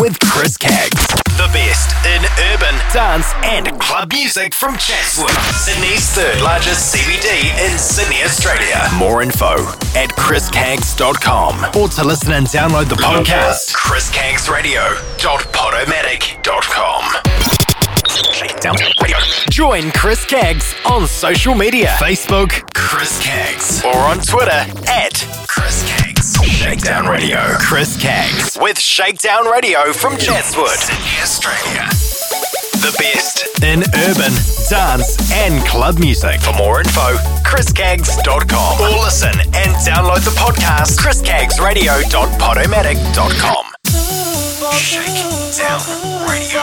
With Chris Caggs. The best in urban, dance, and club music from Chatswood, Sydney's third largest CBD in Sydney, Australia. More info at chriscaggs.com or to listen and download the podcast, Radio. Join Chris Caggs on social media Facebook, Chris Caggs, or on Twitter at Chris Caggs. Shakedown Radio. Chris Caggs with Shakedown Radio from Chatswood, Australia. The best in urban, dance, and club music. For more info, chriscaggs.com or listen and download the podcast, chriscaggsradio.podomatic.com. Shakedown Radio.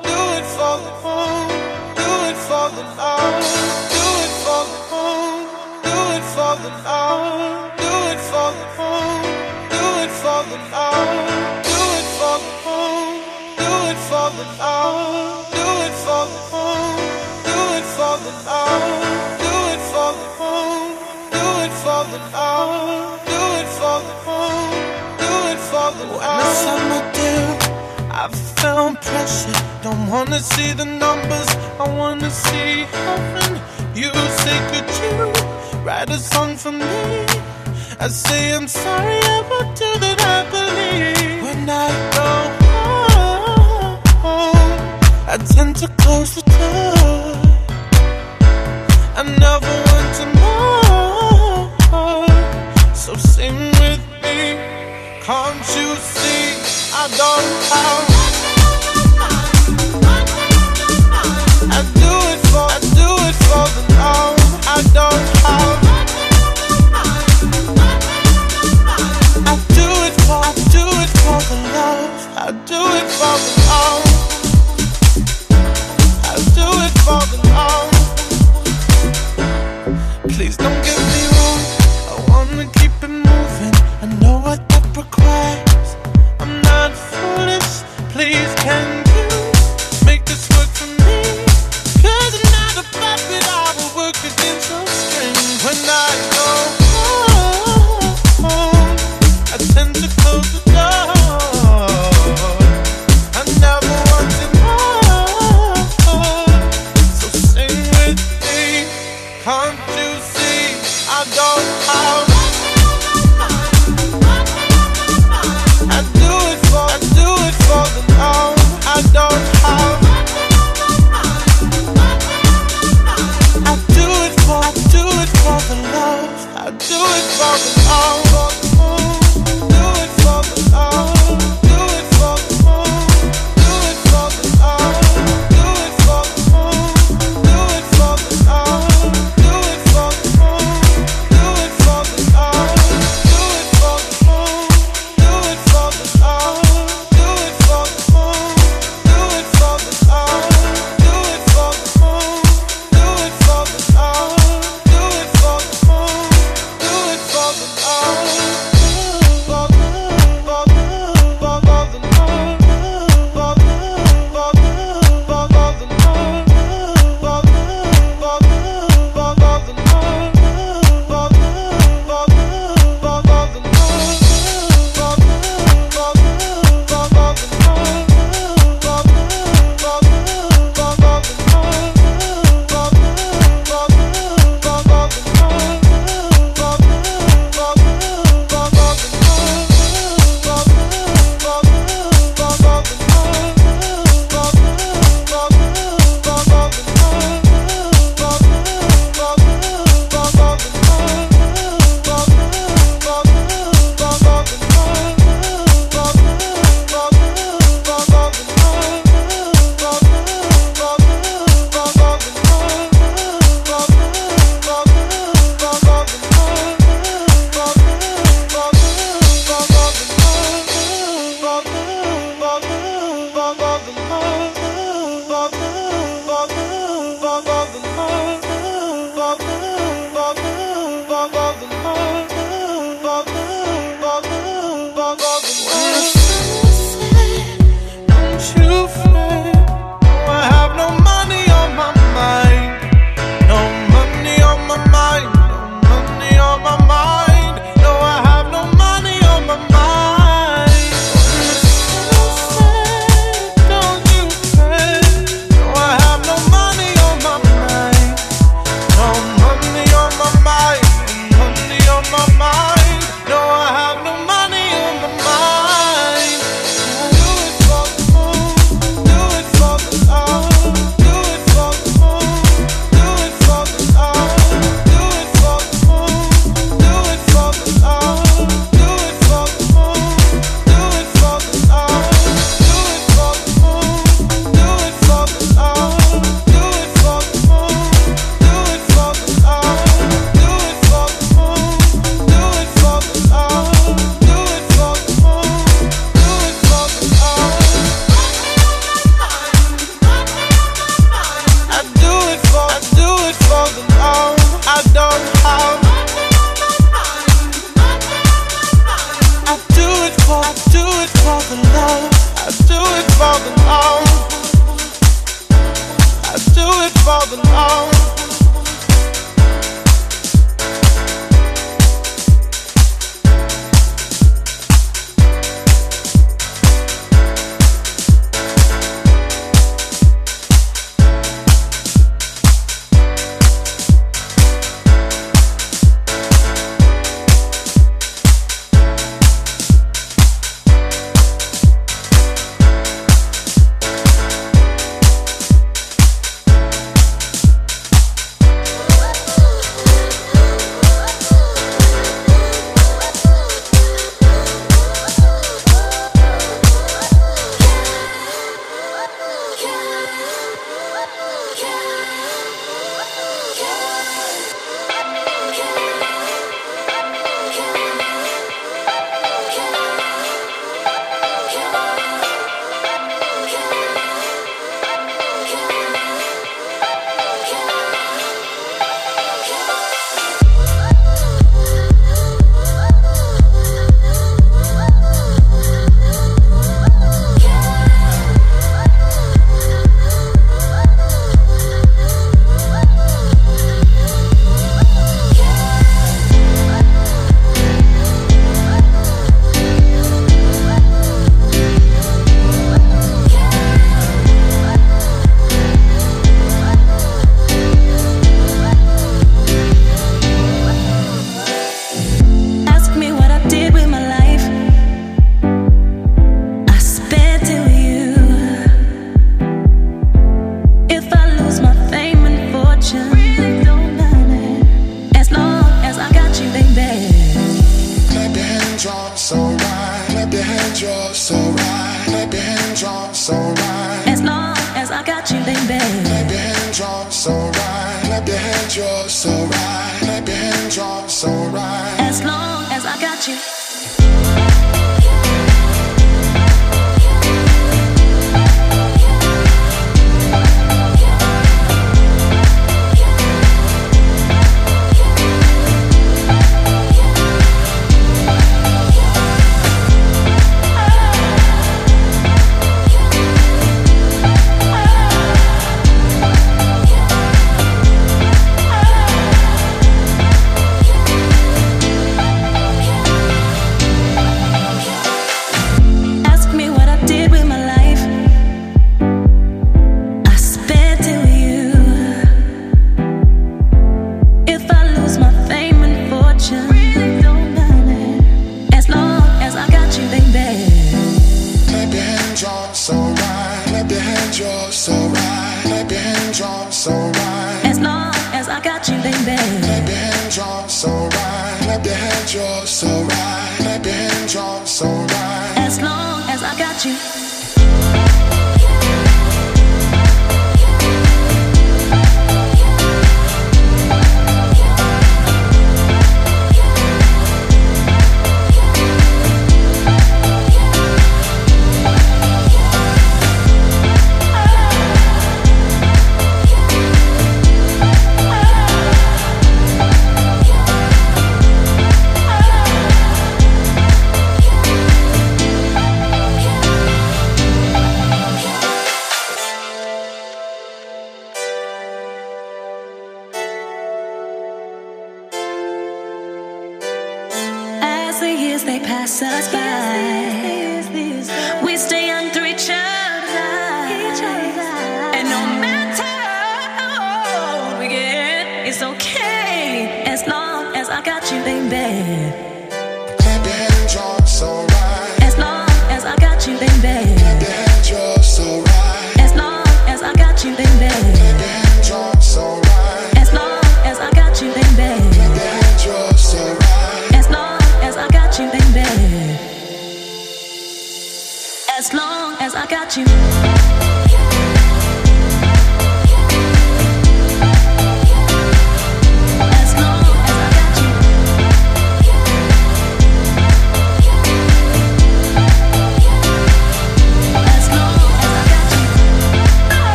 Don't wanna see the numbers, I wanna see heaven. You say, could you write a song for me? I say, I'm sorry, I won't do that, I believe. When I go home, I tend to close the door. I never want to know. So sing with me, can't you see? I don't have. Please don't give me hope. I wanna keep it moving. I know what that requires. I'm not foolish. Please can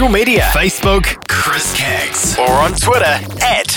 social media. Facebook, Chris Caggs, or on Twitter at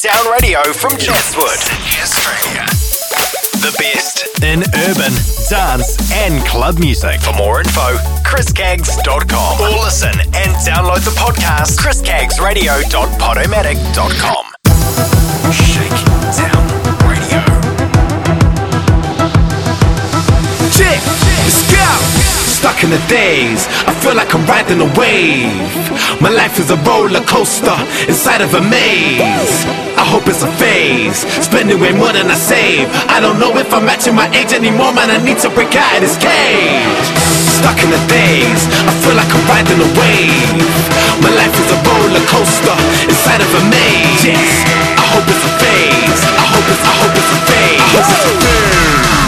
Shakedown Radio from Chatswood, Australia. The best in urban, dance, and club music. For more info, chriscaggs.com or listen and download the podcast chriscaggsradio.podomatic.com. Stuck in the days, I feel like I'm riding a wave. My life is a roller coaster inside of a maze. I hope it's a phase, spending way more than I save. I don't know if I'm matching my age anymore, man. I need to break out of this cage. Stuck in the days, I feel like I'm riding a wave. My life is a roller coaster inside of a maze. I hope it's a phase. I hope it's, I hope it's a phase. I hope it's a phase.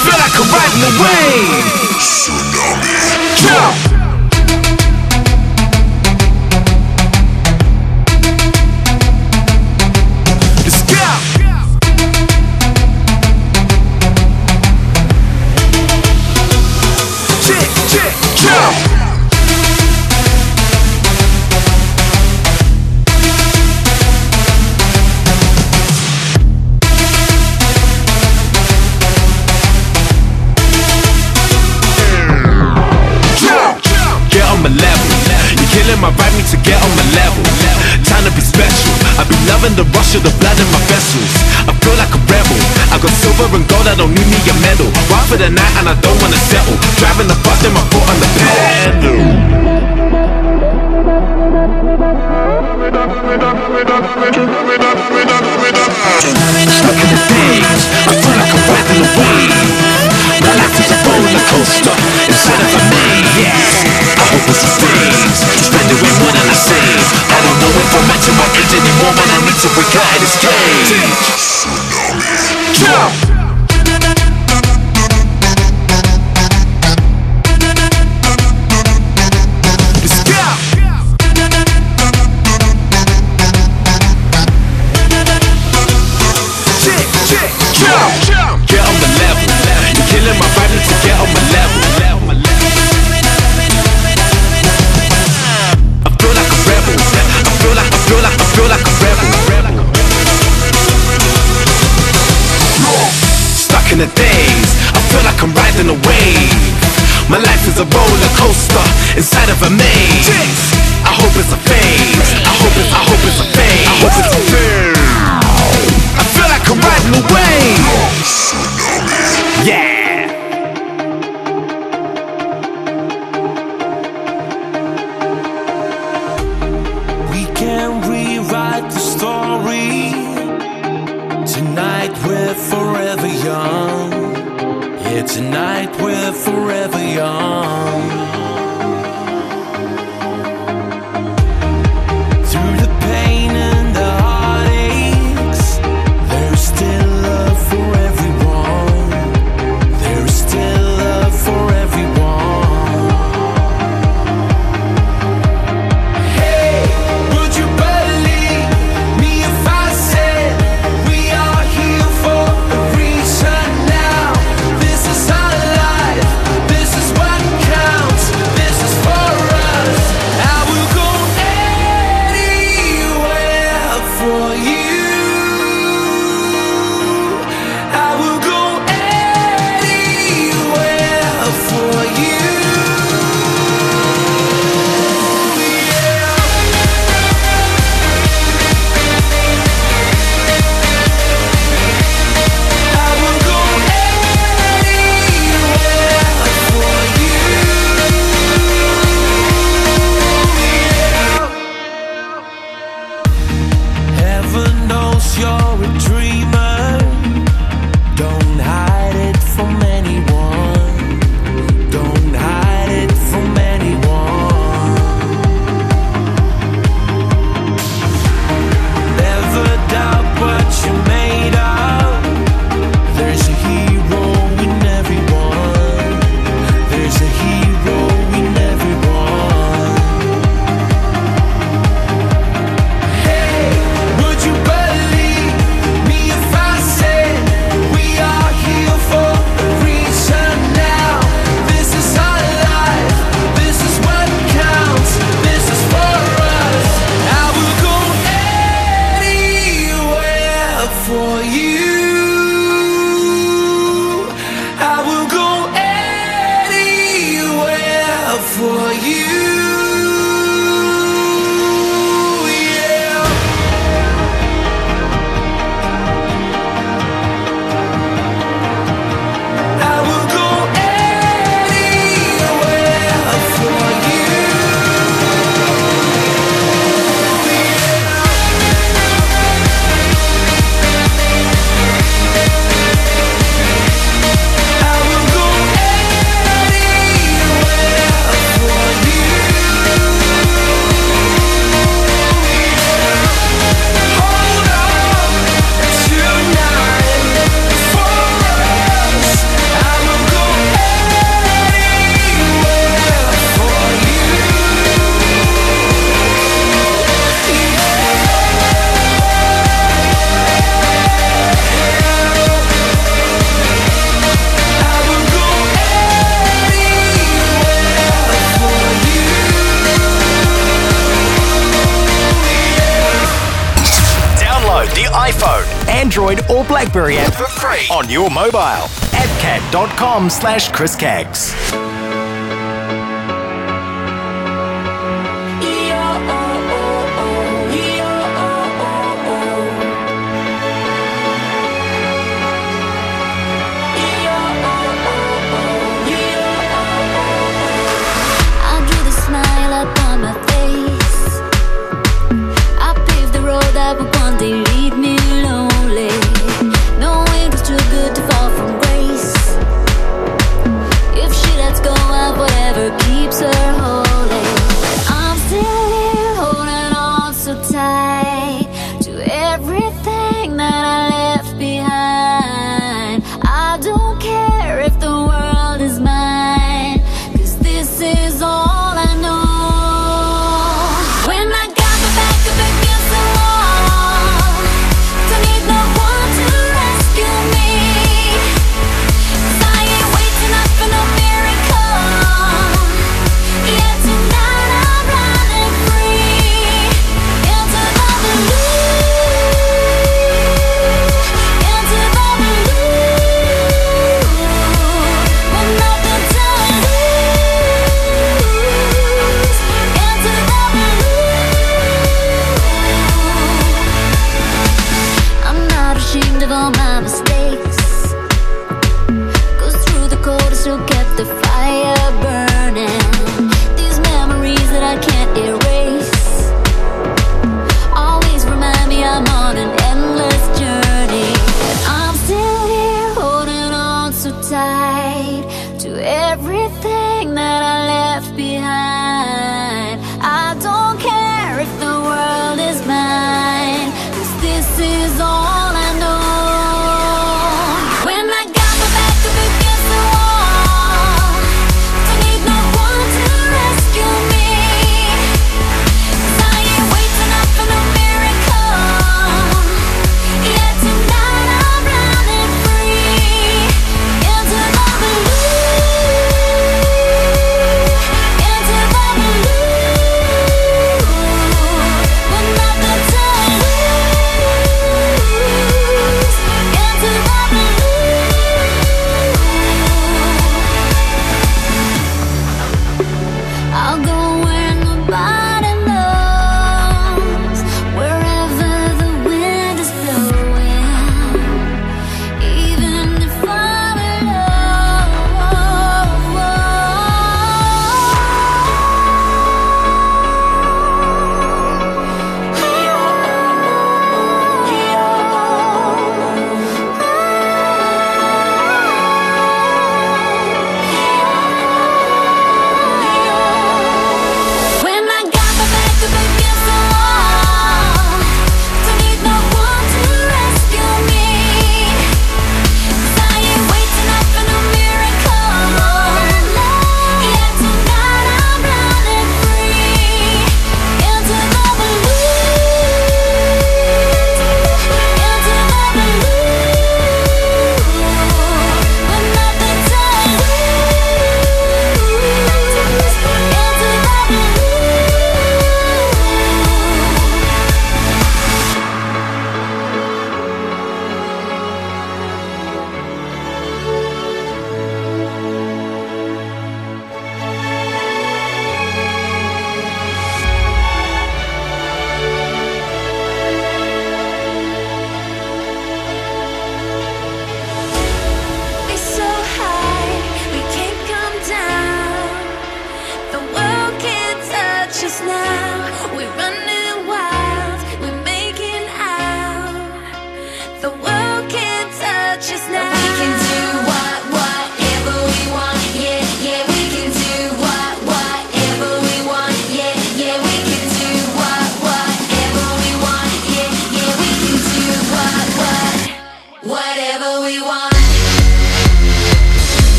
I feel like I'm riding a wave. Jump. Loving the blood in my vessels. I feel like a rebel. I got silver and gold, I don't need me a medal. Ride for the night and I don't wanna settle. Driving the bus and my foot on the pedal. In the days, I feel like I'm riding a wave. My life is a roller coaster I hope it's a phase, spending way more than I save. I don't know if I'm matching my age anymore, man. I need to break out of this cage. Jump. Young. Yeah, tonight we're forever young. Slash Chris Caggs.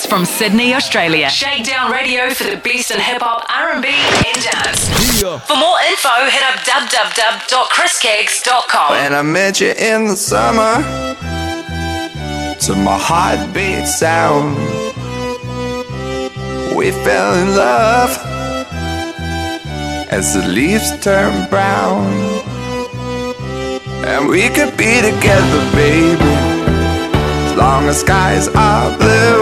From Sydney, Australia. Shakedown Radio for the best in hip hop, R&B, and dance. For more info, hit up www.chriscaggs.com. When I met you in the summer, to my heartbeat sound, we fell in love as the leaves turn brown. And we could be together, baby, as long as skies are blue.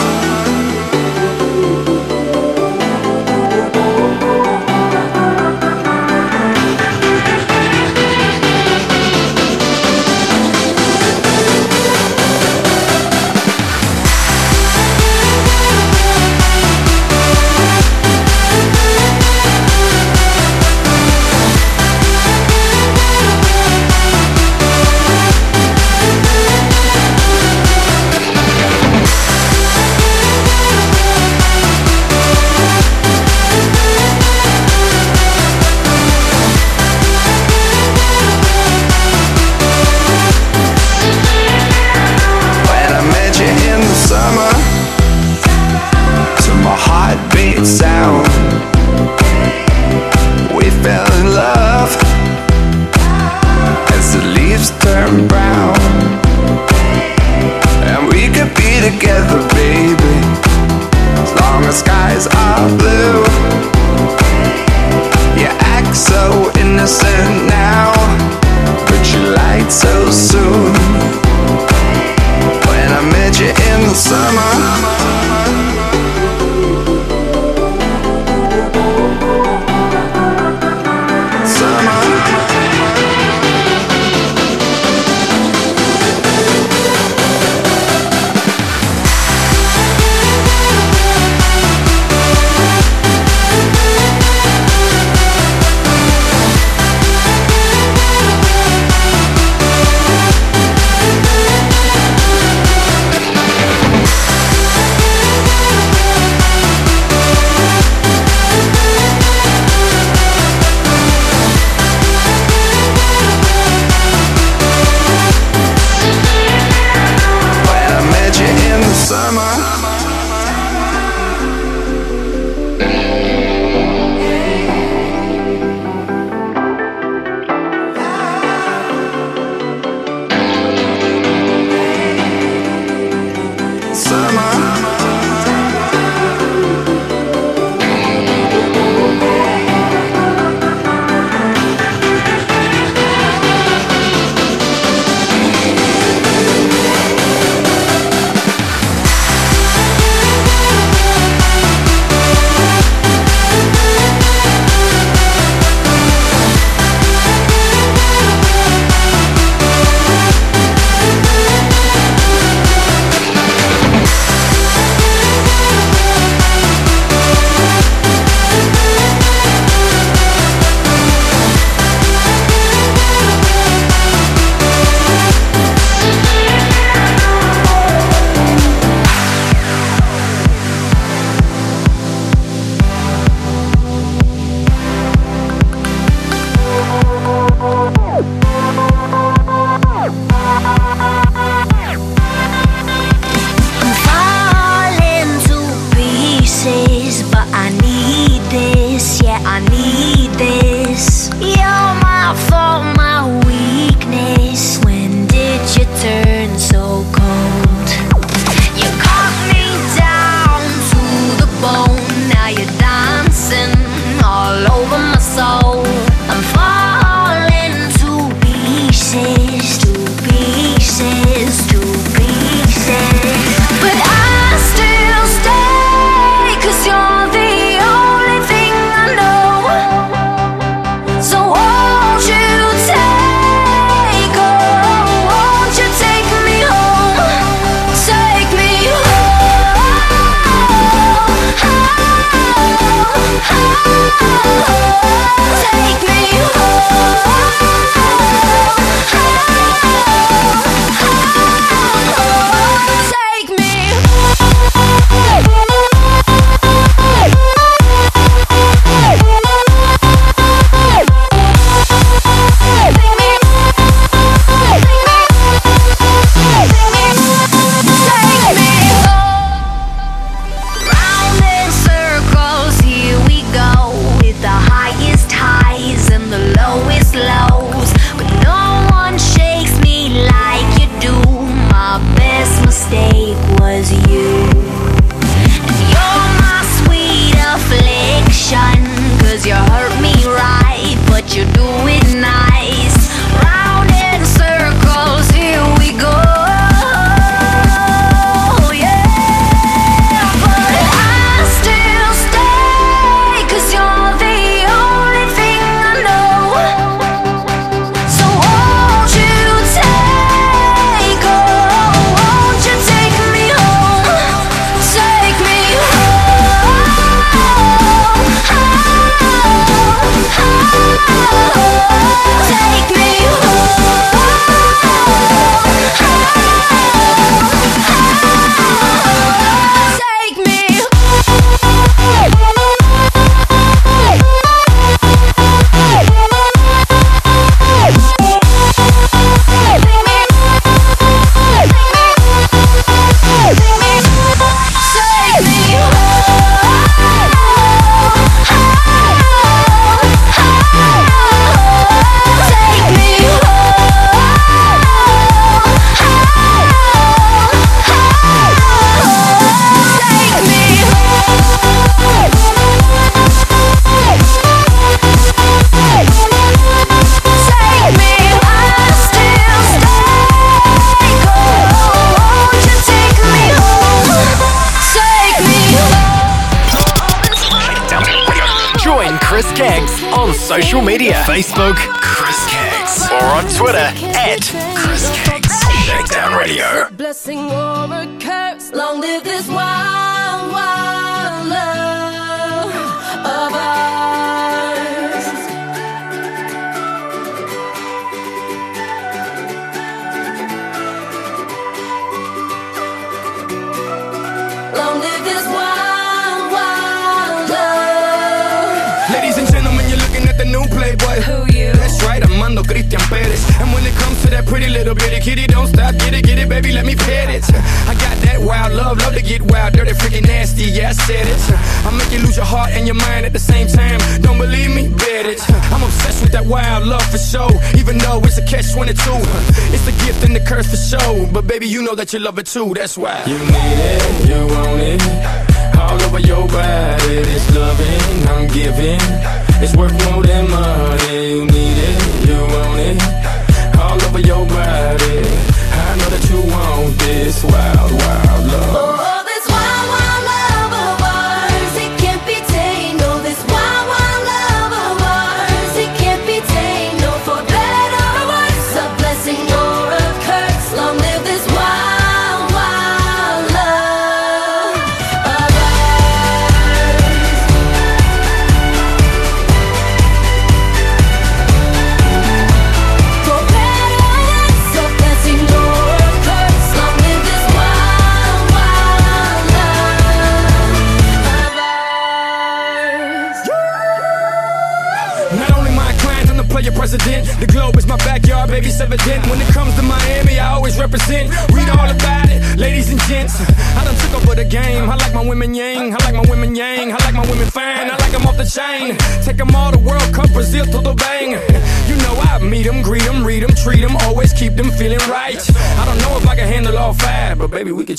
you love it too, that's why. You need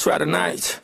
try tonight.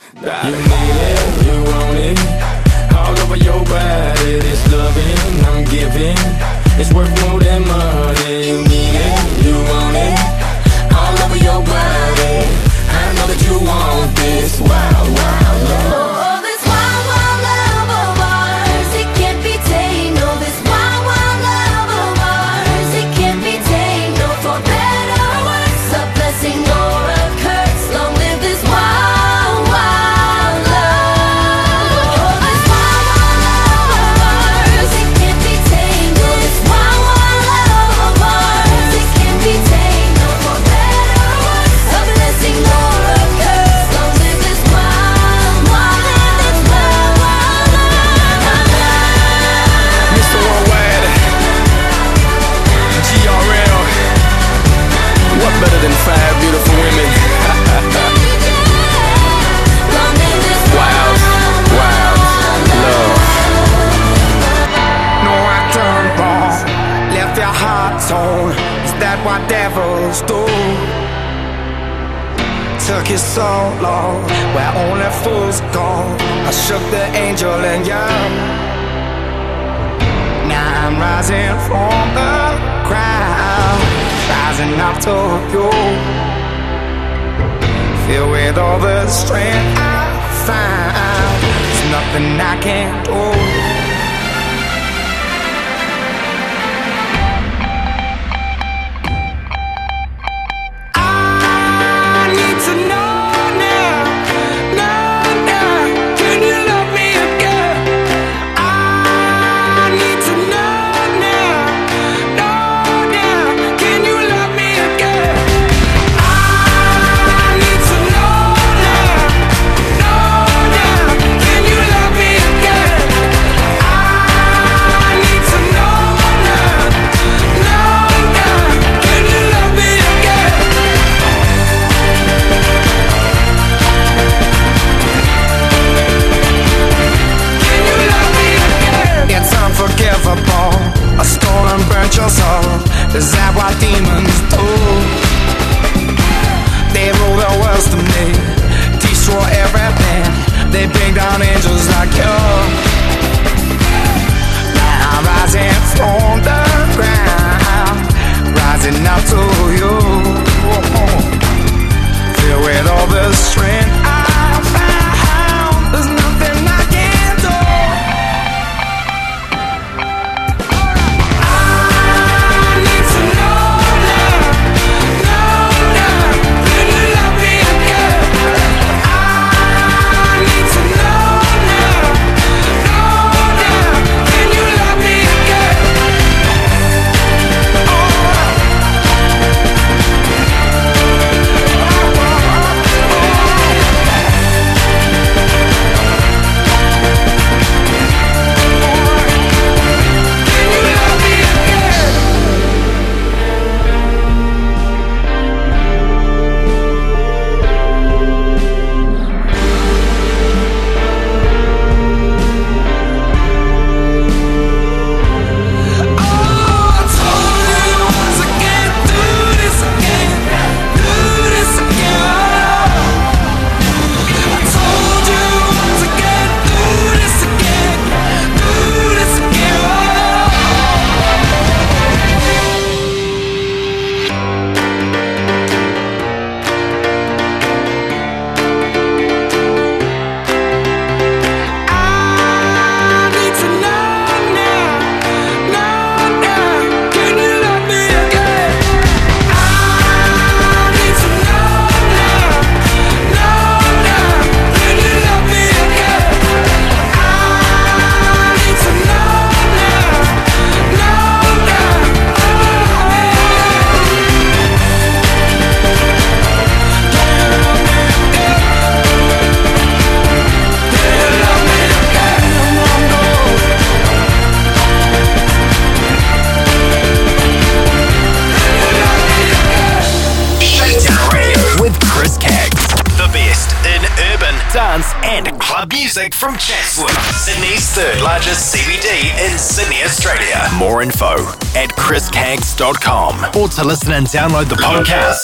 And download the podcast,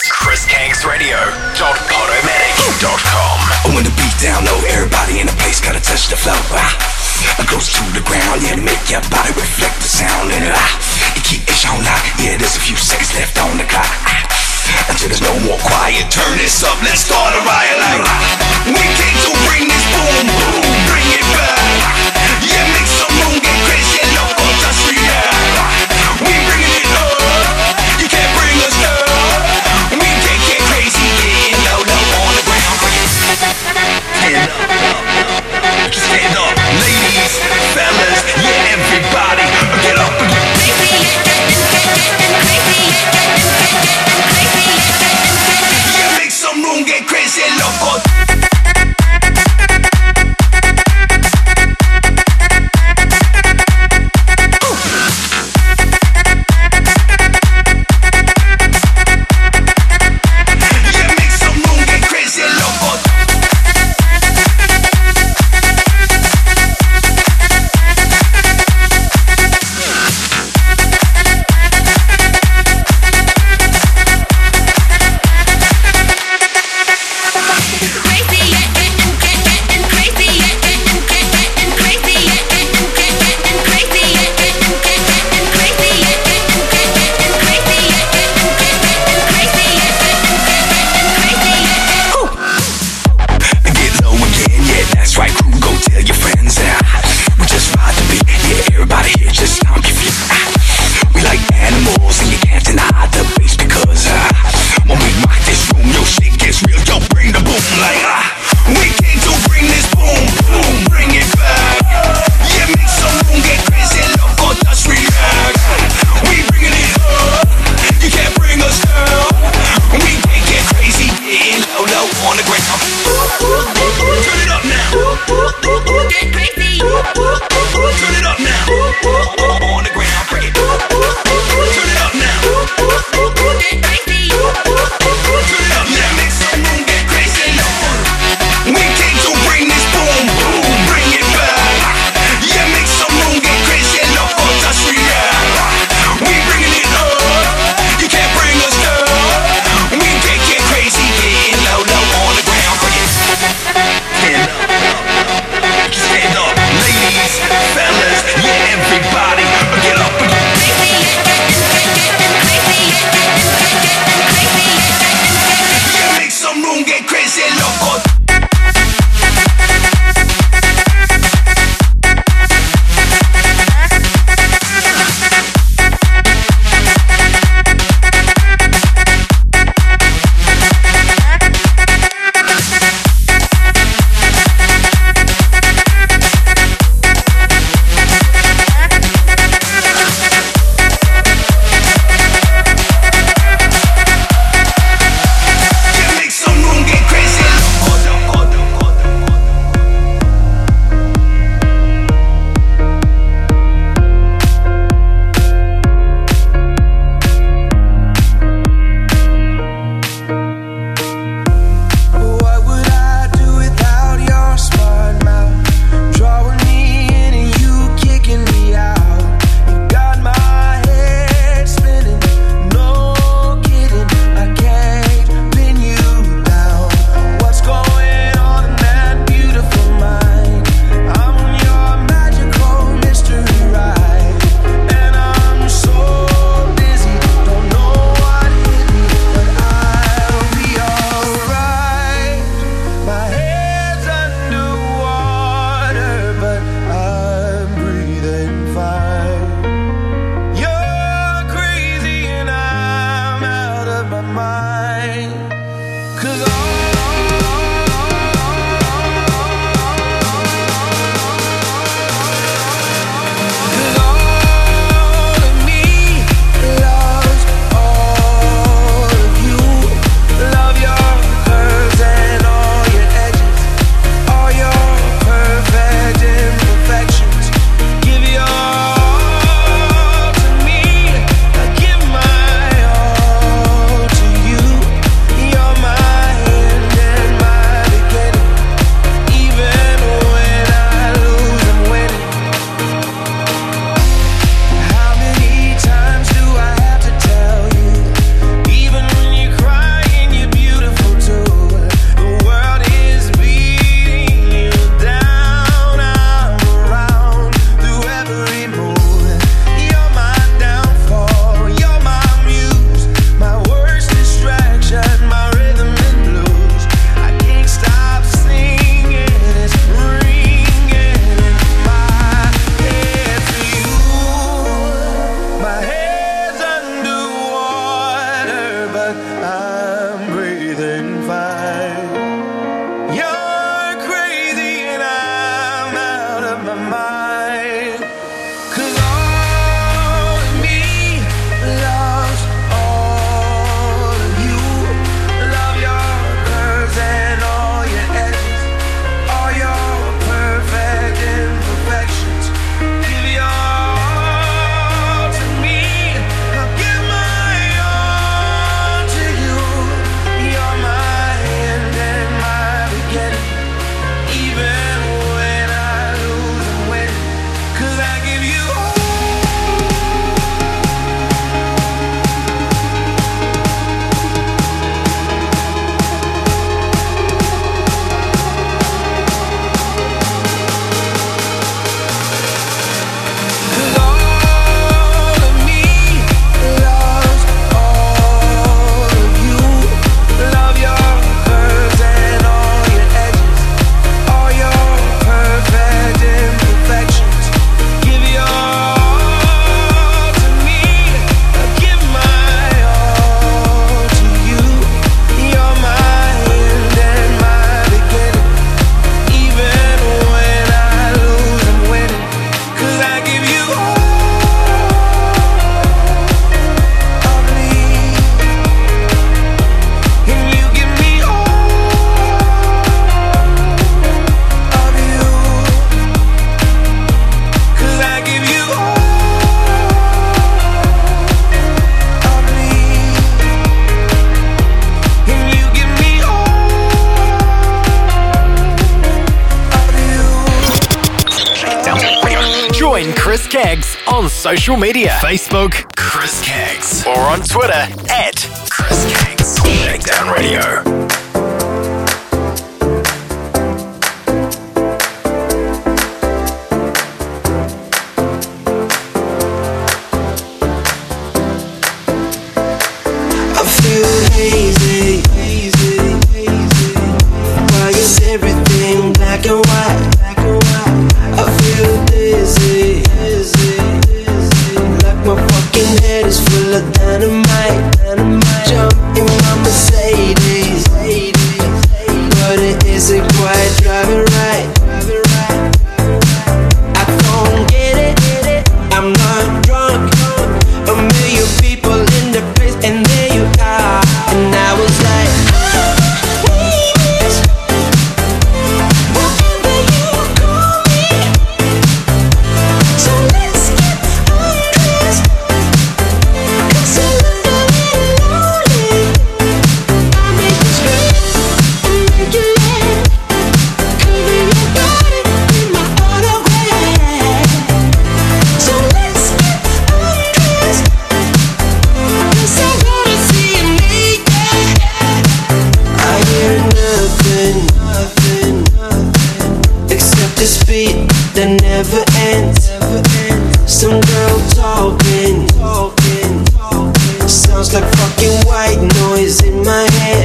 white noise in my head.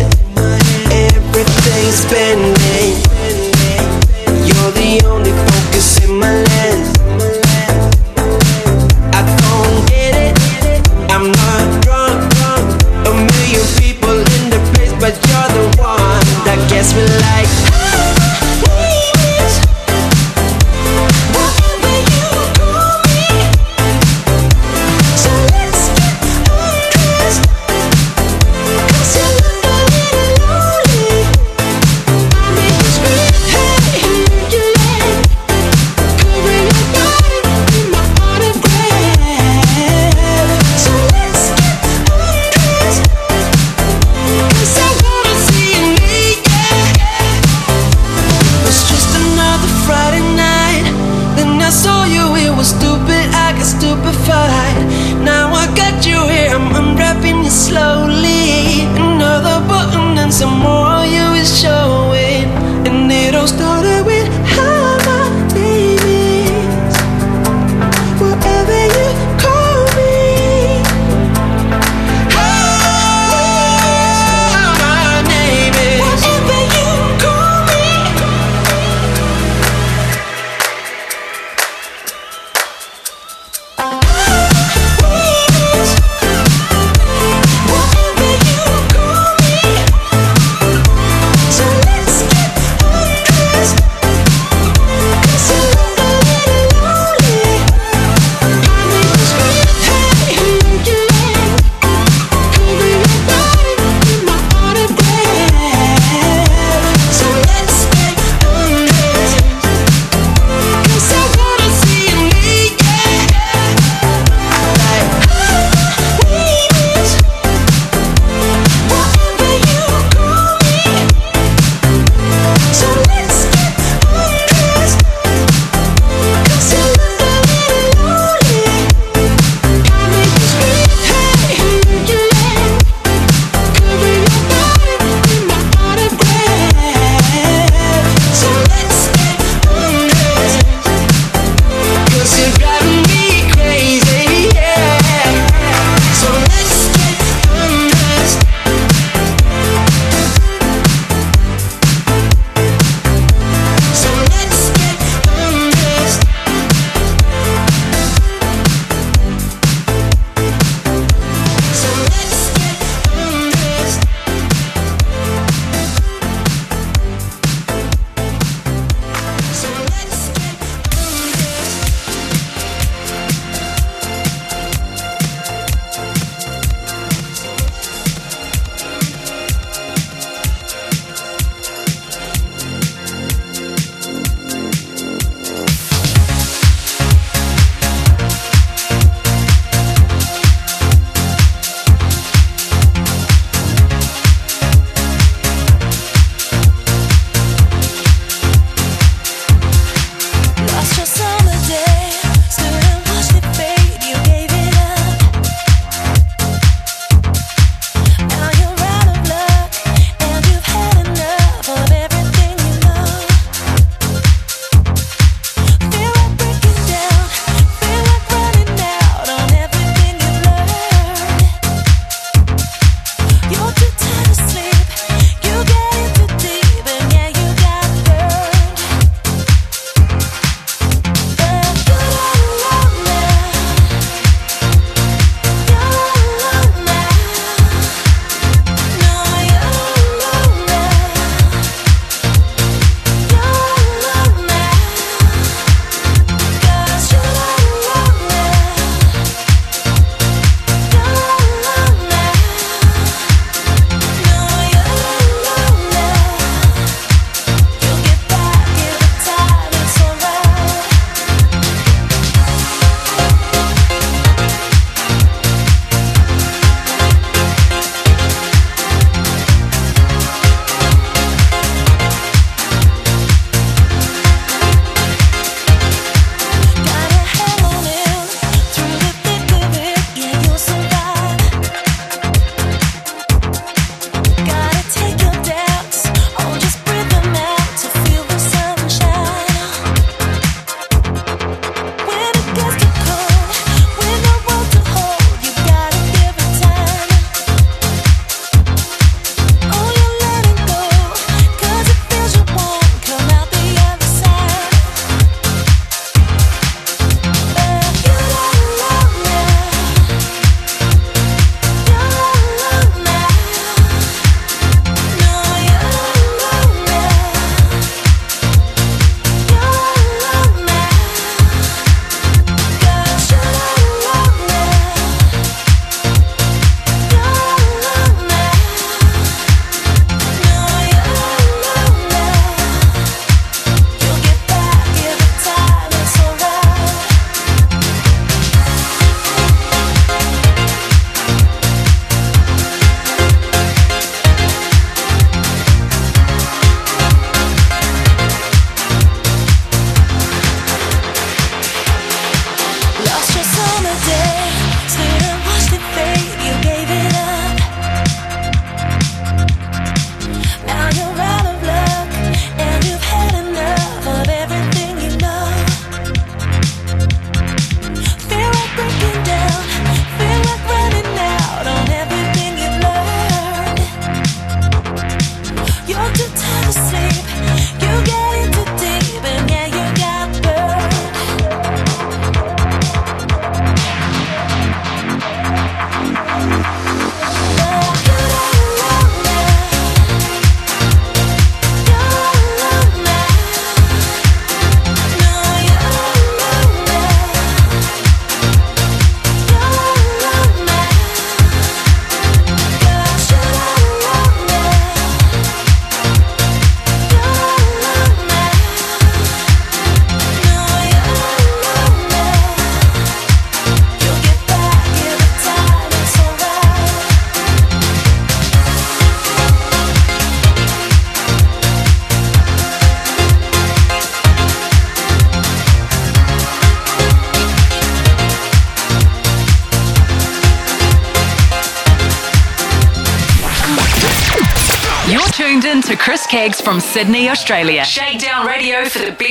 Caggs from Sydney, Australia. Shakedown Radio for the best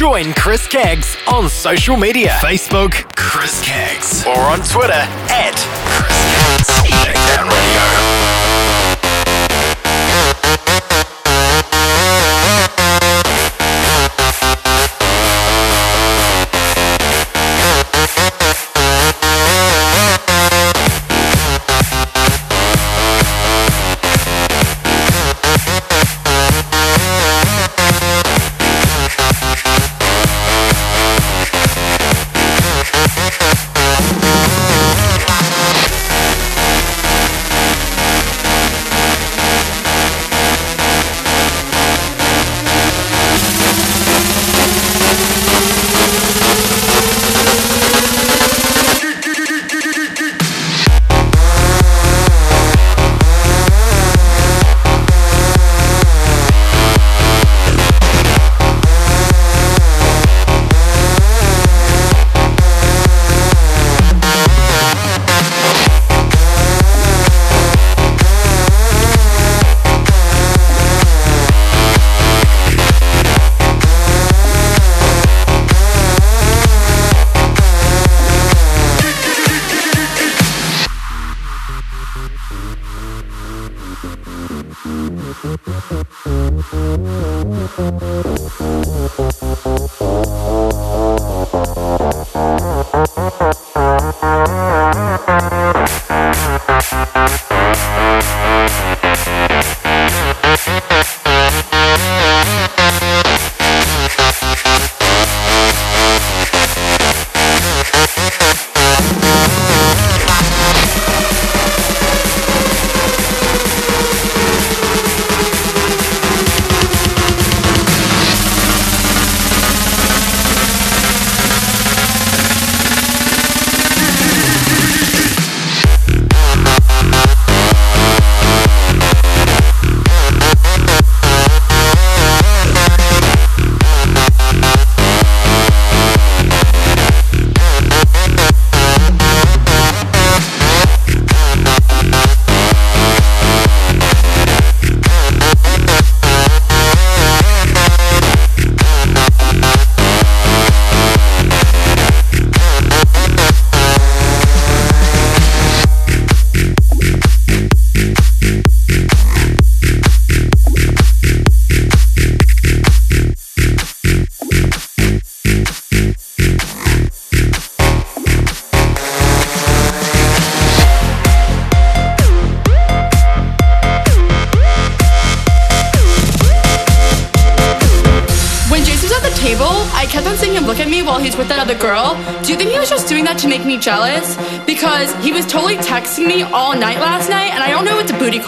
Join Chris Caggs on social media Facebook, Chris Caggs, or on Twitter at Chris Caggs. Shakedown Radio.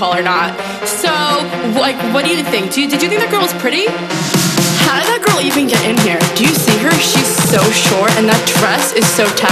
Call or not. So, like, what do you think? You, did you think that girl was pretty? How did that girl even get in here? Do you see her? She's so short, and that dress is so tacky.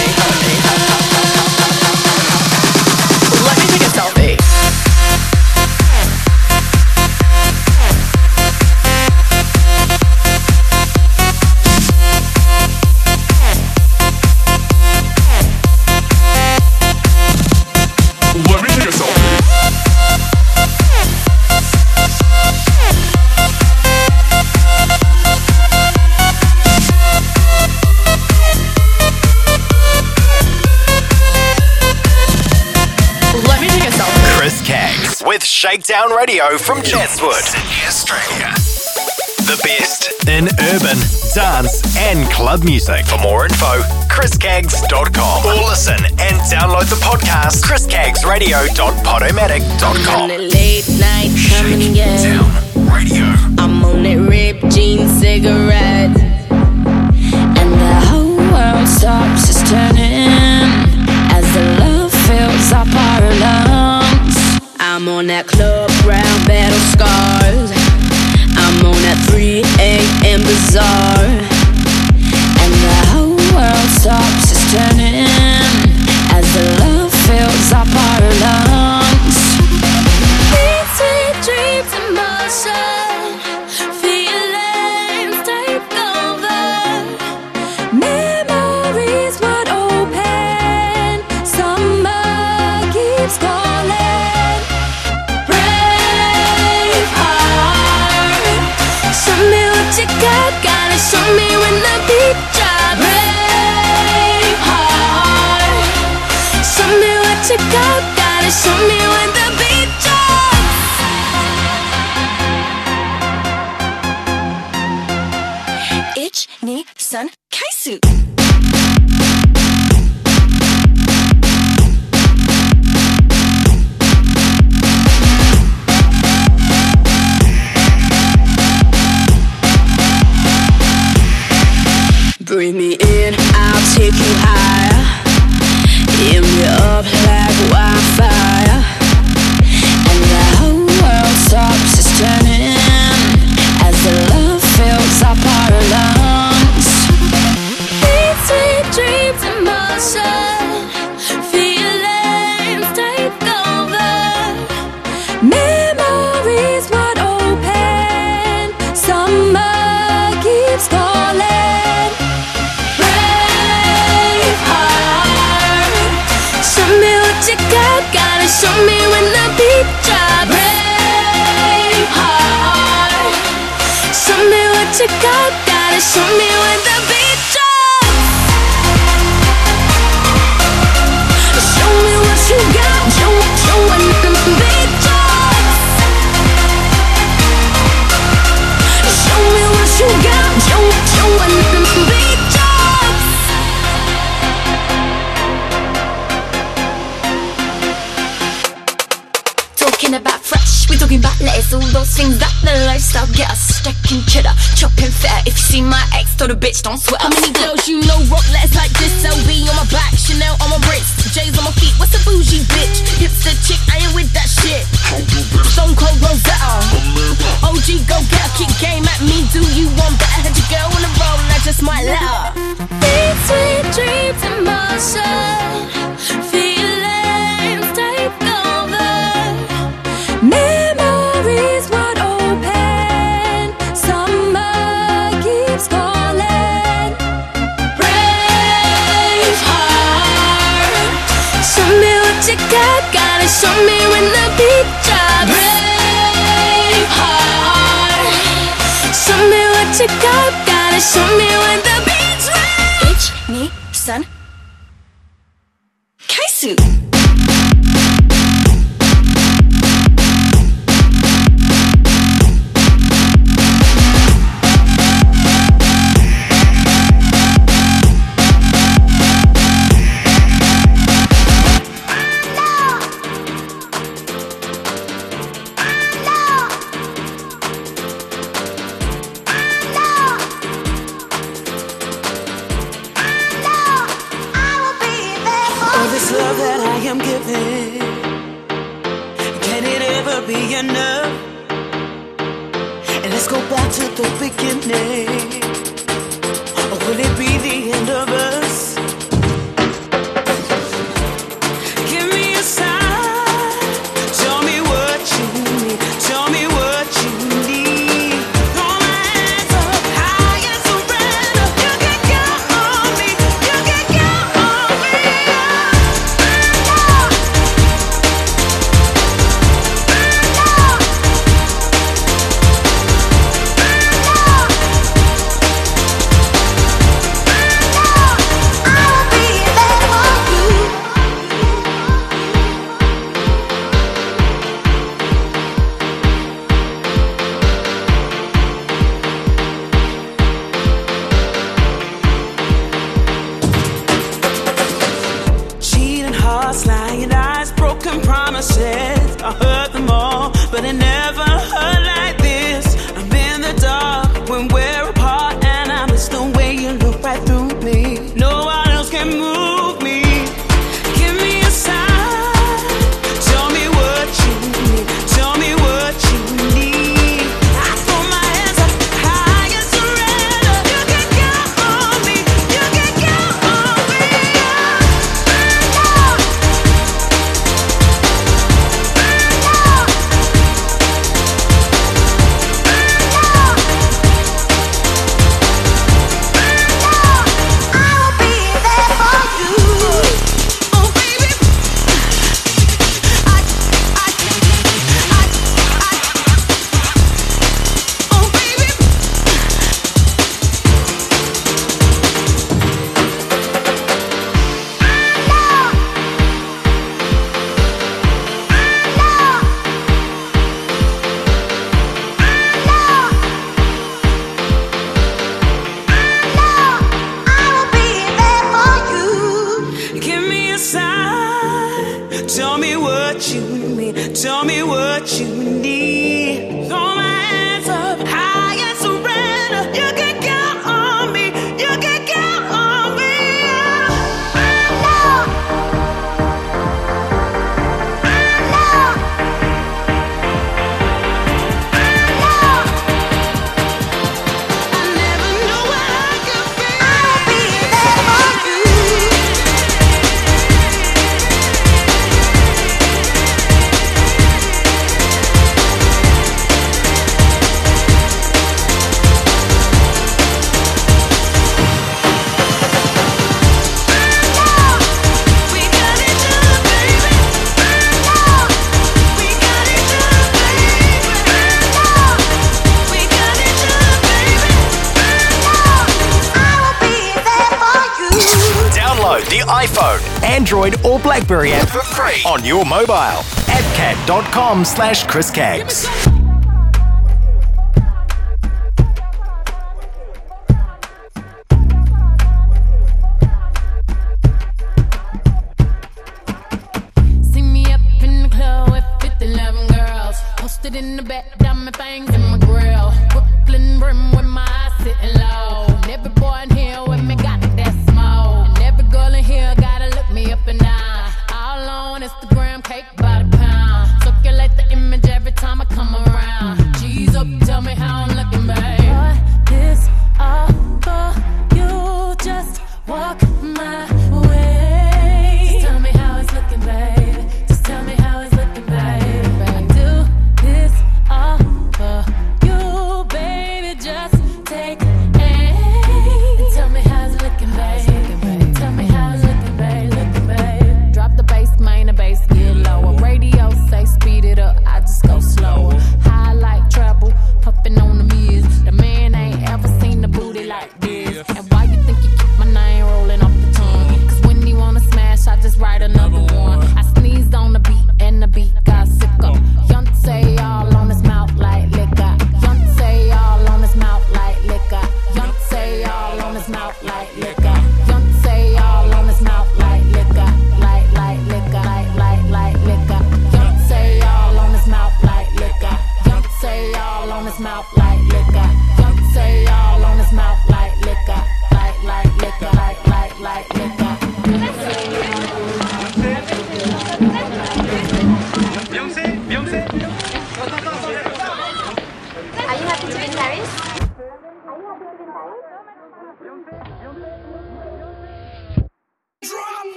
Shakedown Radio from Chatswood, Sydney, Australia. The best in urban, dance, and club music. For more info, chriscaggs.com. Or listen and download the podcast, chriscaggsradio.podomatic.com. late night coming again. Shakedown Radio. I'm on that ripped jean cigarette. I heard them all. Appcat.com slash Chris Caggs.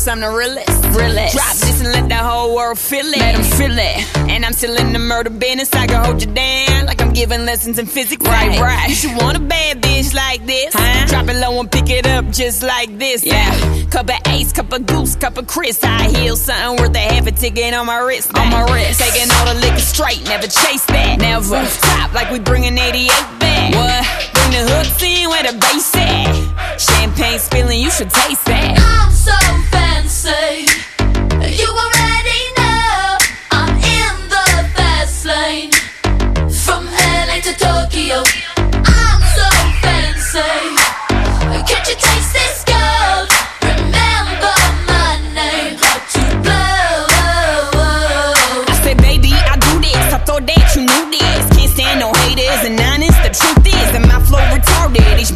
First, I'm the realest. realest. Drop this and let the whole world feel it. Let them feel it. And I'm still in the murder business. I can hold you down like I'm giving lessons in physics. Right, right. You should want a bad up just like this. Yeah. Cup of ace, cup of goose, cup of Cris. High heels, something worth a half a ticket on my wrist. On my wrist. Taking all the liquor straight, never chase that. Never. Top like we bringing 88 back. What? Bring the hooks in where the bass at. Champagne spilling, you should taste that. I'm so fancy. You already know I'm in the fast lane. From LA to Tokyo.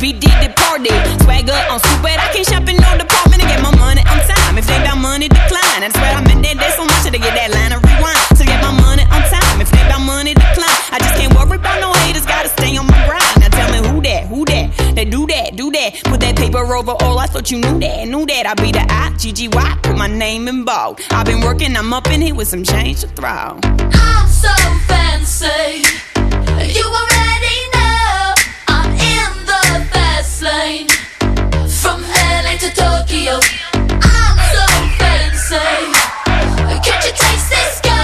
HB did departed. Swagger on stupid. I can't shop in no department to get my money on time. If they got money, decline. I swear I'm in that day so much to get that line of rewind. To get my money on time. If they got money, decline. I just can't worry about no haters. Gotta stay on my grind. Now tell me who that, who that? They do that, do that. Put that paper over all. I thought you knew that, knew that. I be the I, I, G-G-Y. Put my name in bold. I've been working, I'm up in here with some change to throw. I'm so fancy. You already fast lane. From LA to Tokyo. I'm so fancy. Can't you taste this gold?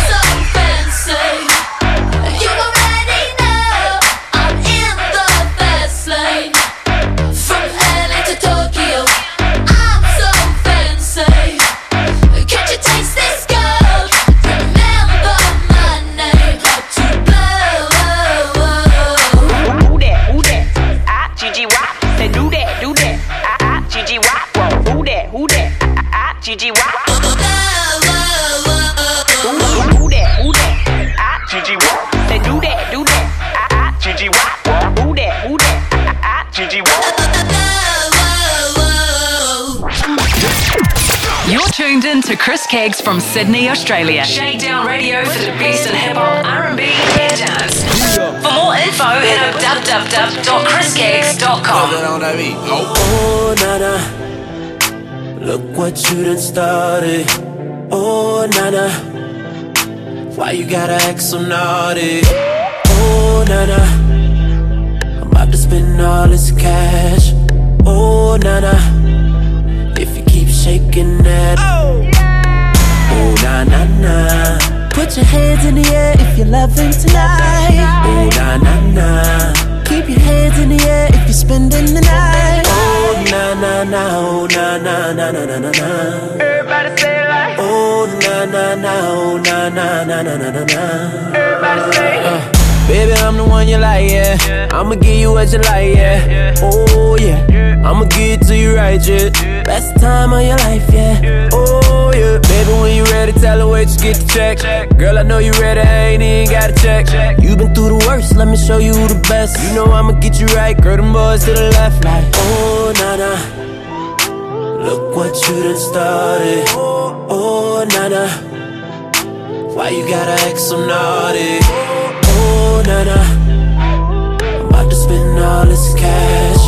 I I G-G-Y. You're tuned in to Chris Caggs from Sydney, Australia. Shakedown Radio for the best in hip hop, R&B, and dance. For more info, hit up www.chriscaggs.com. Oh, Nana, look what you done started. Oh, Nana, why you gotta act so naughty? Oh, Nana, I'm about to spend all this cash. Oh, Nana, if you keep shaking that. Oh, na na na. Put your hands in the air if you're loving tonight. Oh, na na na. Keep your hands in the air if you're spending the night. Oh, na na na. Oh, na na na na na na na. Everybody say it like. Oh, na na na. Oh, na na na na na na na. Everybody say. Baby, I'm the one you like, yeah. I'ma give you what you like, yeah. Oh, yeah. I'ma give it to you right, yeah. Best time of your life, yeah. Oh, yeah. Baby, when you ready, tell her wait, just get the check. Girl, I know you ready, I ain't even gotta check. you been through the worst, let me show you the best. You know I'ma get you right, girl, them boys to the left, like, oh, nah, nah. Look what you done started. Oh, nah, nah. Why you gotta act so naughty? Oh, na na. I'm about to spend all this cash.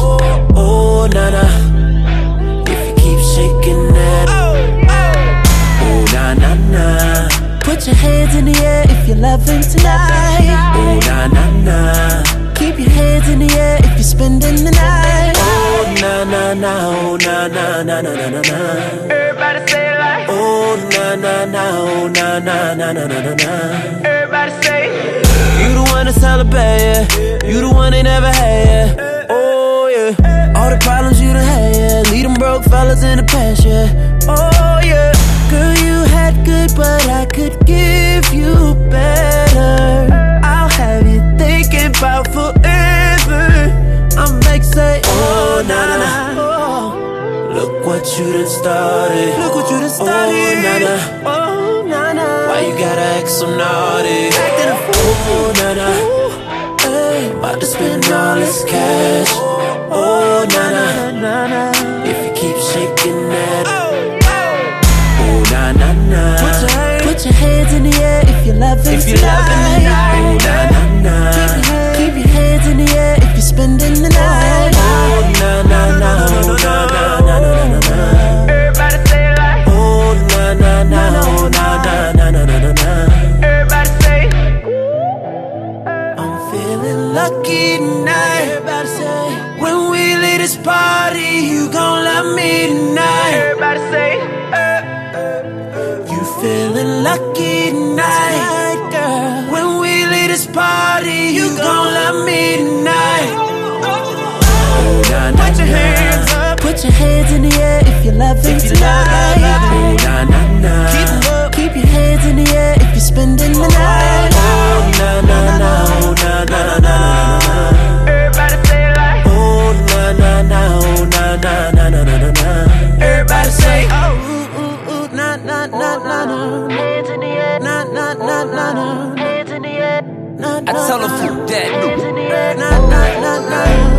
Oh, na na. If you keep shaking that. Oh, na na na. Put your hands in the air if you're loving tonight. Oh, na na na. Keep your hands in the air if you're spending the night. Oh, na na na. Oh, na na na na na na na. Everybody say it like. Oh, na na na. Oh, na na na na na na na. Everybody say. You the one that's celebrate, yeah. You the one they never had, yeah. Oh, yeah. All the problems you done had, yeah. Lead them broke fellas in the past, yeah. Oh, yeah. Girl, you had good, but I could give you better. I'll have you thinking about forever. I'm like, say, oh, oh, na na na. Oh. Look what you done started. Look what you done started. Oh, na na. Oh, na na. Why you gotta act so naughty? Acting a fool. Oh, na na. About to spend all this cash. Oh, na na. na, na. If you keep shaking that. Oh, na na na. Put your, hands, put your hands in the air if you're loving if you're loving tonight. Oh, na na na. Keep your, hands, keep your hands in the air if you're spending the oh, night. Oh, na na na. Oh, na na na na tonight. When we leave this party, you gon' love me tonight. Everybody say. Eh, eh. You feeling lucky tonight, girl. When we leave this party, you gon' love me tonight. Oh, nah, nah, Put your hands up. Put your hands in the air if you're loving if you tonight. Love, oh, nah, nah, nah. Keep up. Keep your hands in the air if you're spending the night. Oh, nah, nah, nah. Nah, nah, nah, nah, nah. Everybody say. Oh, ooh, ooh, ooh, nah, nah, nah, nah, nah. Hands in the air. Nah, nah, nah, nah, nah. Hands in the air. Nah, I tell her fool that. Hands in the air. Nah, nah, nah, nah.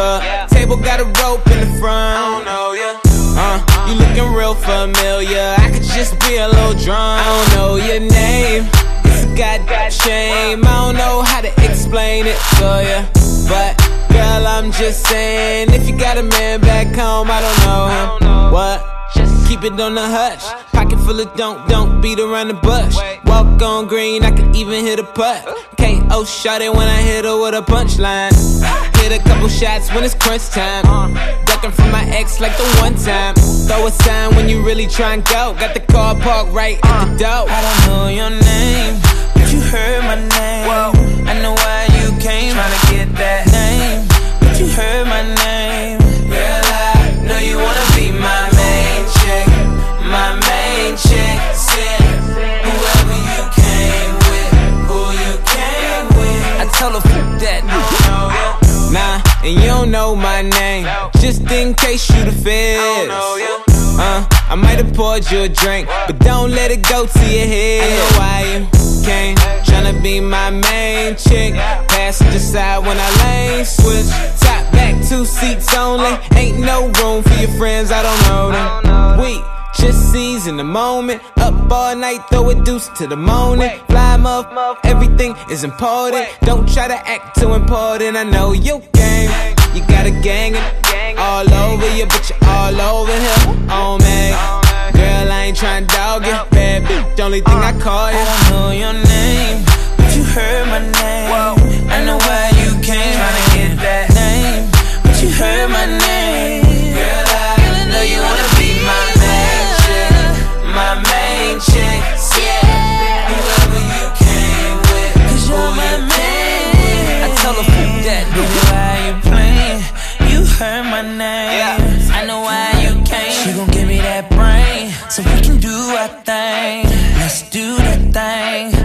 Of table got a rope in the front. I don't know ya. Uh, you looking real familiar. I could just be a little drunk. I don't know your name. It's a goddamn shame. I don't know how to explain it to ya. But girl, I'm just saying, if you got a man back home, I don't know him. What? Just keep it on the hush. Pocket full of don't, don't beat around the bush. Walk on green, I could even hit a putt. KO shot it when I hit her with a punchline. Hit a couple shots when it's crunch time. Uh. Ducking from my ex like the one time. Throw a sign when you really try and go. Got the car parked right at the uh. door. I don't know your name, but you heard my name. I know why you came, tryna get that name. But you heard my name. And you don't know my name. Just in case you the feds. Uh, I might have poured you a drink, but don't let it go to your head. I know why you came, tryna be my main chick. Passenger side when I lane switch. Top back, two seats only. Ain't no room for your friends, I don't know them. We just seize in the moment. Up all night, throw a deuce to the morning. Fly muff, everything is important. Don't try to act too important. I know you game. You got a gang all over you, but you're all over here. Oh man, girl, I ain't tryna dog you. Bad bitch, only thing I call you. I don't know your name, but you heard my name. I know why you came, tryna get that name, but you heard my name. Girl, I know you wanna my main chick. Yeah, whoever you came with, cause you're my main. I tell her fuck that. Why you playing? You heard my name. I know why you came. She gon' give me that brain, so we can do our thing. Let's do that thing.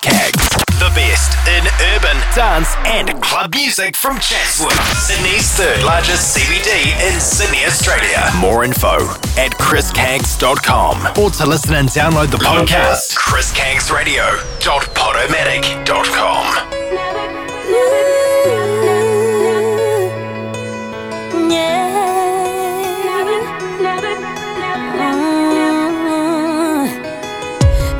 The best in urban, dance, and club music from Chatswood, Sydney's third largest CBD in Sydney, Australia. More info at chriscaggs.com or to listen and download the podcast, chriscaggsradio.podomatic.com.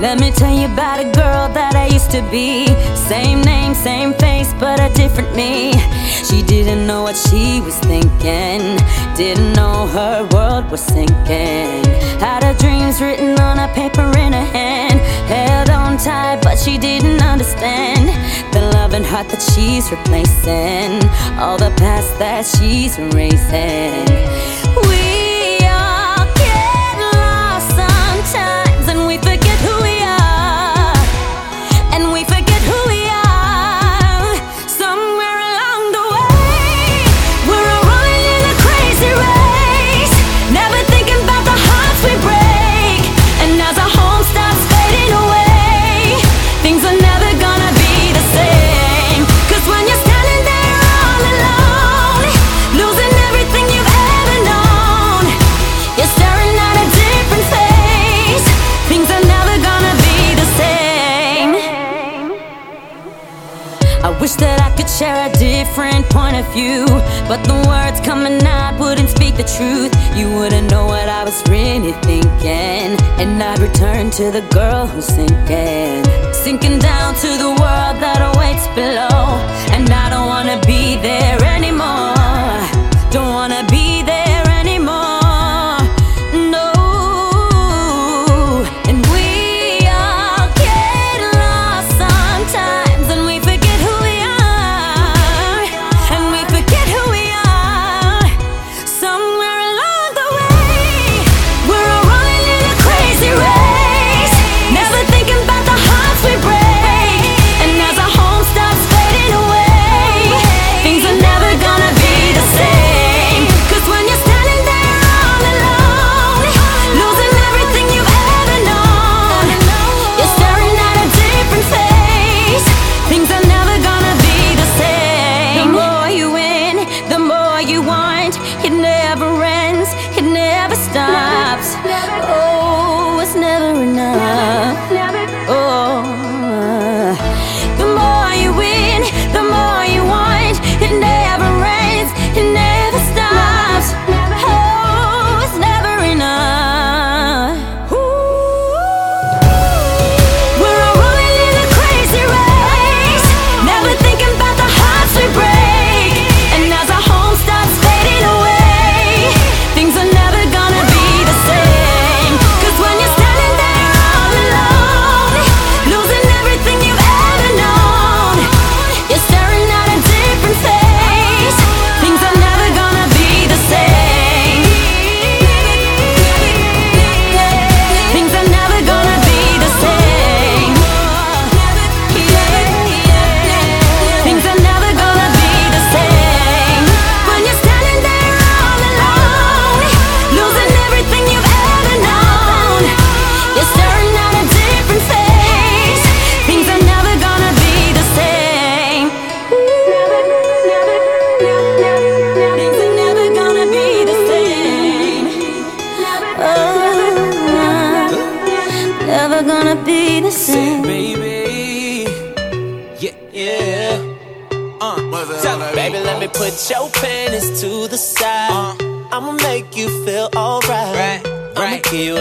Let me tell you about a girl that I used to be. Same name, same face, but a different me. She didn't know what she was thinking, didn't know her world was sinking. Had her dreams written on a paper in her hand, held on tight, but she didn't understand the love and heart that she's replacing, all the past that she's erasing. We all get lost sometimes, and we forget wish that I could share a different point of view, but the words coming out wouldn't speak the truth. You wouldn't know what I was really thinking, and I'd return to the girl who's sinking, sinking down to the world that awaits below, and I don't wanna be there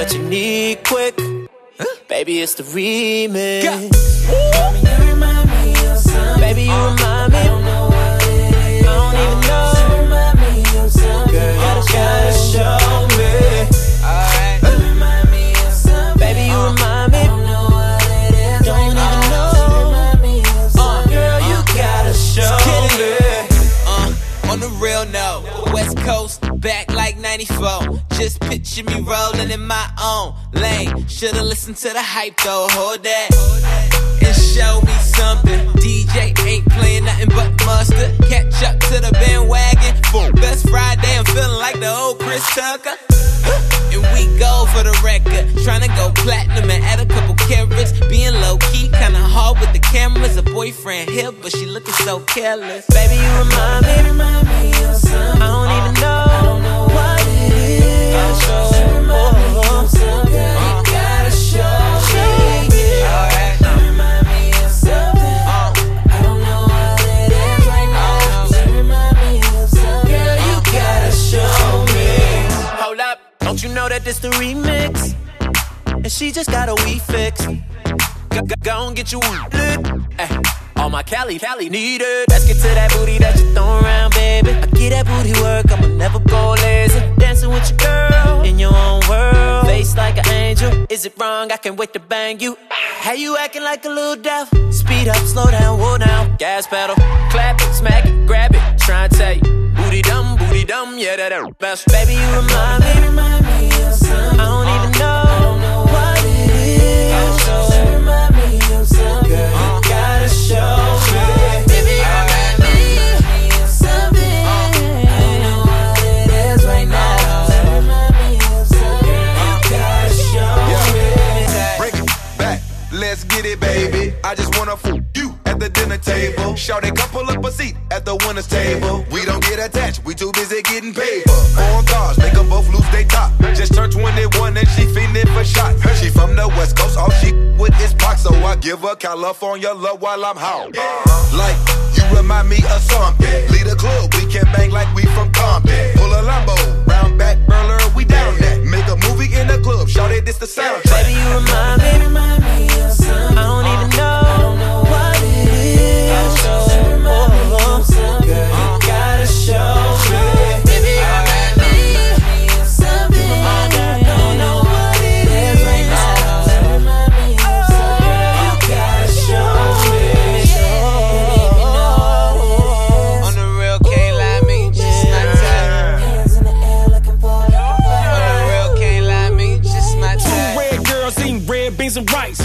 what you need quick. Baby, it's the remix. Baby, you remind me. I don't even know. Girl, you gotta show me. Alright. Baby, you remind me. Don't even know. Uh, girl, you gotta show me. Uh, on the real note, West Coast, back like 94. Just picture me rolling in my own lane. Should've listened to the hype though, hold that. And show me something. DJ ain't playing nothing but mustard. Catch up to the bandwagon. For best Friday, I'm feeling like the old Chris Tucker. And we go for the record. Trying to go platinum and add a couple carats. Being low key, kinda hard with the cameras. A boyfriend here, but she looking so careless. Baby, you remind me, remind me of something. I don't even know, what it is. You she just got a wee fix. Go, go, get you lit. Ay, eh, all my Cali, Cali needed. Let's get to that booty that you throw around, baby. I get that booty work, I'ma never go lazy. Dancing with your girl in your own world. Face like an angel. Is it wrong? I can't wait to bang you. How you acting like a little devil? Speed up, slow down, whoa down. Gas pedal. Clap it, smack it, grab it. Try and tell you. Booty dumb, booty dumb, yeah, that best. Baby, you remind me, remind me of something. I don't even know Shout it, back. Let's get it, baby i just wanna food you at the dinner table show that couple up a seat at the winner's table. We don't get attached, we too busy getting paper. Make them both lose they top. Just turned 21 and she feeling for shots. She from the west coast, all she with is Pac, so I give her California love while I'm hot. Like, you remind me of something. Lead a club, we can bang like we from Compton. Pull a Lambo, round back, burler, we down that. Make a movie in the club, shout it, this the soundtrack. Baby, you remind me, remind me of something. I don't even know what it rice.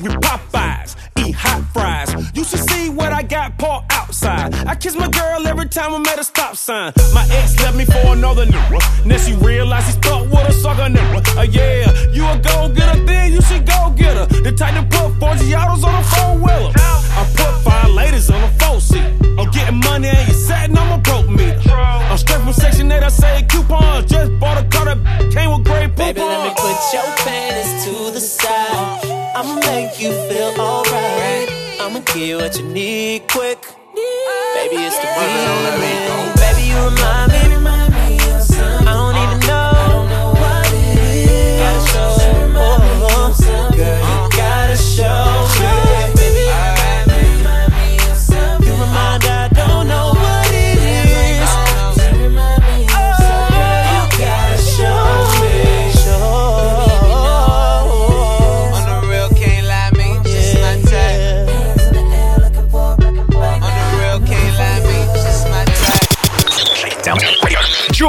We Popeyes, eat hot fries. You should see what I got parked outside. I kiss my girl every time I'm at a stop sign. My ex left me for another nigga. Now she realized she stuck with a sucker nigga. Uh, yeah, you a go getter, then you should go get her. The type to put 40 autos on a four wheeler. I put five ladies on a four seat. I'm getting money and you satin, I'm a broke meter. I'm straight from section 8, I say coupons. Just bought a car that came with great poupons. Baby, let me put your panties to the side. I'ma make you feel alright. I'ma give you what you need quick. Baby, it's the feeling. Baby, you remind me,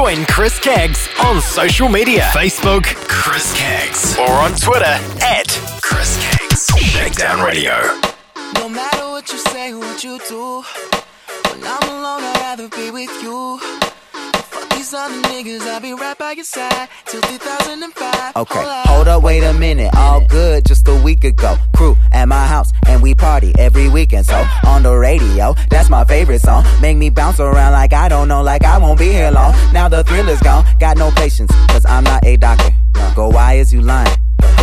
Join Chris Caggs on social media Facebook, Chris Caggs, or on Twitter at Chris Caggs. Shakedown Radio. No matter what you say, what you do, when I'm alone, I'd rather be with you. Other niggas, I'll be right by your side till 2005. Okay, Hold up. hold up, wait a minute. All good just a week ago. Crew at my house, and we party every weekend. So on the radio, that's my favorite song. Make me bounce around like I don't know, like I won't be here long. Now the thrill is gone, got no patience, cause I'm not a doctor. Go, why is you lying?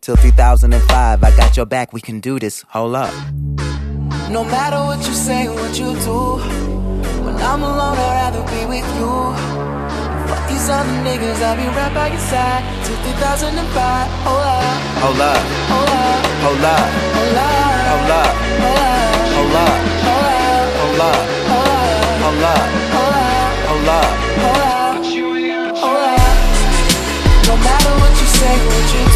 Till 2005, I got your back, we can do this. Hold up. No matter what you say, what you do, when I'm alone, I'd rather be with you. Fuck these other niggas, I'll be right by your side till 2005. Hold up, Hold up. hold up, Hold up. hold up, Hold up. hold up, Hold up. hold up, Hold up. hold up, Hold up. hold up, Hold up. hold up, hold up. No matter what you say, what you do,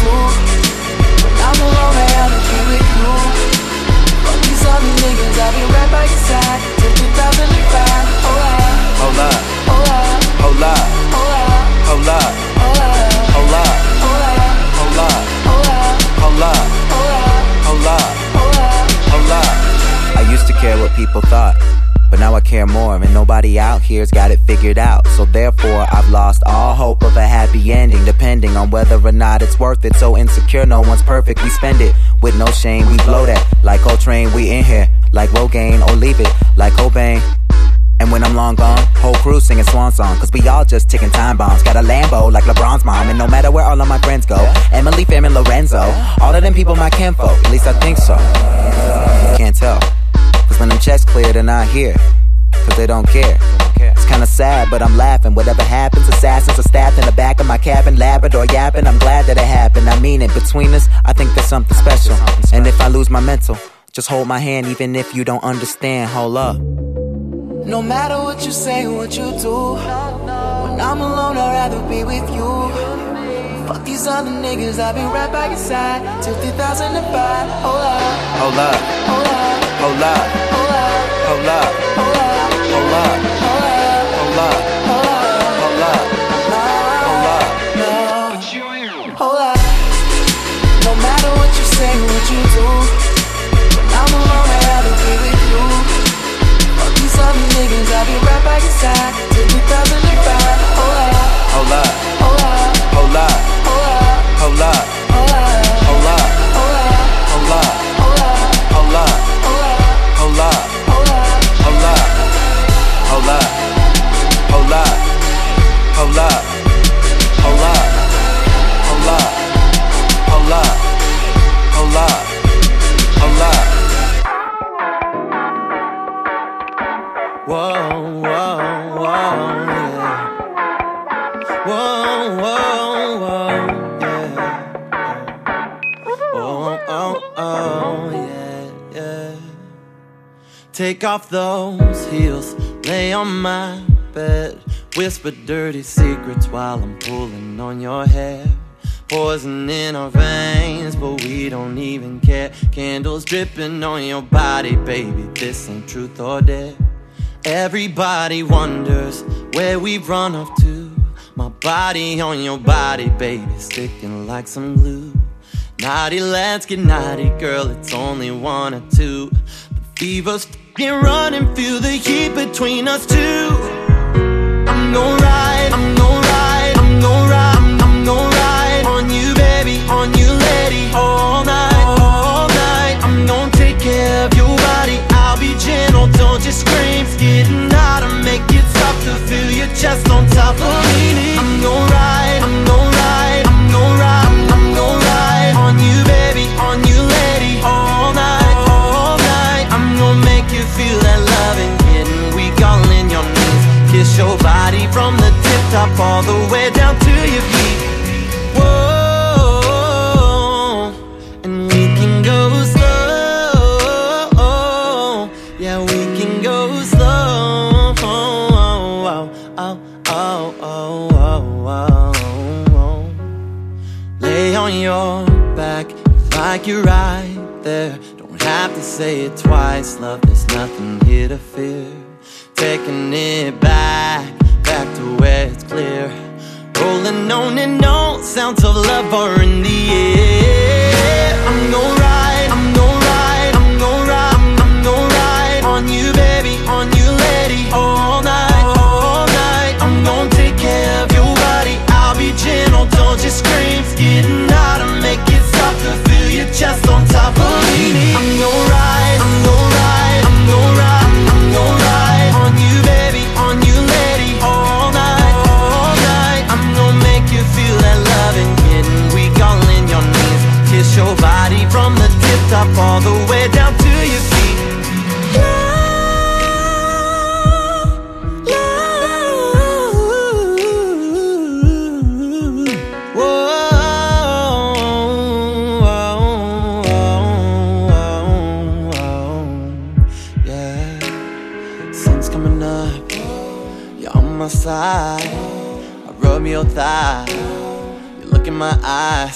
Hold up, hold up, hold up, hold up, hold up. Hold up, hold up, hold up, hold up, hold up, hold up, hold up, hold up. I used to care what people thought. But now I care more, and nobody out here's got it figured out. So therefore, I've lost all hope of a happy ending, depending on whether or not it's worth it. So insecure, no one's perfect. We spend it with no shame. We blow that like Coltrane. We in here like Rogaine, or leave it like Cobain. And when I'm long gone, whole crew singing swan song. Cause we all just ticking time bombs. Got a Lambo like LeBron's mom. And no matter where all of my friends go, Emily, Fam, and Lorenzo, all of them people my kinfolk. At least I think so. Can't tell. Cause when them checks clear, they're not here. Cause they don't care. It's kinda sad, but I'm laughing. Whatever happens, assassins are stabbed in the back of my cabin. Labrador yapping, I'm glad that it happened. I mean it. Between us, I think there's something special. And if I lose my mental, just hold my hand even if you don't understand. Hold up. No matter what you say, what you do. When I'm alone, I'd rather be with you. Fuck these other niggas, I'll be right by your side till 2005. Hold up, Hold up. hold up, Hold up. hold up, Hold up. hold up, Hold up. hold up, Hold up. hold up. Hold up. Hold up. Hold up. No matter what you say, what you do. When I'm alone, I'd rather be with you. Fuck these other niggas, I'll be right by your side till 2005. Hold up, Hold up. hold up, Take off those heels, lay on my bed. Whisper dirty secrets while I'm pulling on your hair. Poison in our veins, but we don't even care. Candles dripping on your body, baby. This ain't truth or dare. Everybody wonders where we've run off to. My body on your body, baby, sticking like some glue. Naughty, let's get naughty, girl. It's only one or two. The fever's fucking running, feel the heat between us two. I'm gon' ride, I'm gon' ride, I'm gon' ride, I'm, I'm gon' ride on you, baby, on you, lady, all night, all night. I'm gon' take care of your body. I'll be gentle, don't just scream. It's getting hotter, make it stop to feel your chest on top of top all the way down to your feet. Whoa, and we can go slow. Yeah, we can go slow. Oh, oh, oh. Lay on your back like you're right there. Don't have to say it twice, love. There's nothing here to fear. Taking it back to where it's clear. Rolling on and on, sounds of love are in the air. I'm gon' ride, I'm gon' ride, I'm gon' ride, I'm, I'm gon' ride on you, baby, on you, lady, all night, all night. I'm gon' take care of your body. I'll be gentle, don't just scream. All the way down to your feet. Yeah, sun's coming up. You're on my side. I rub your thigh. You look in my eyes,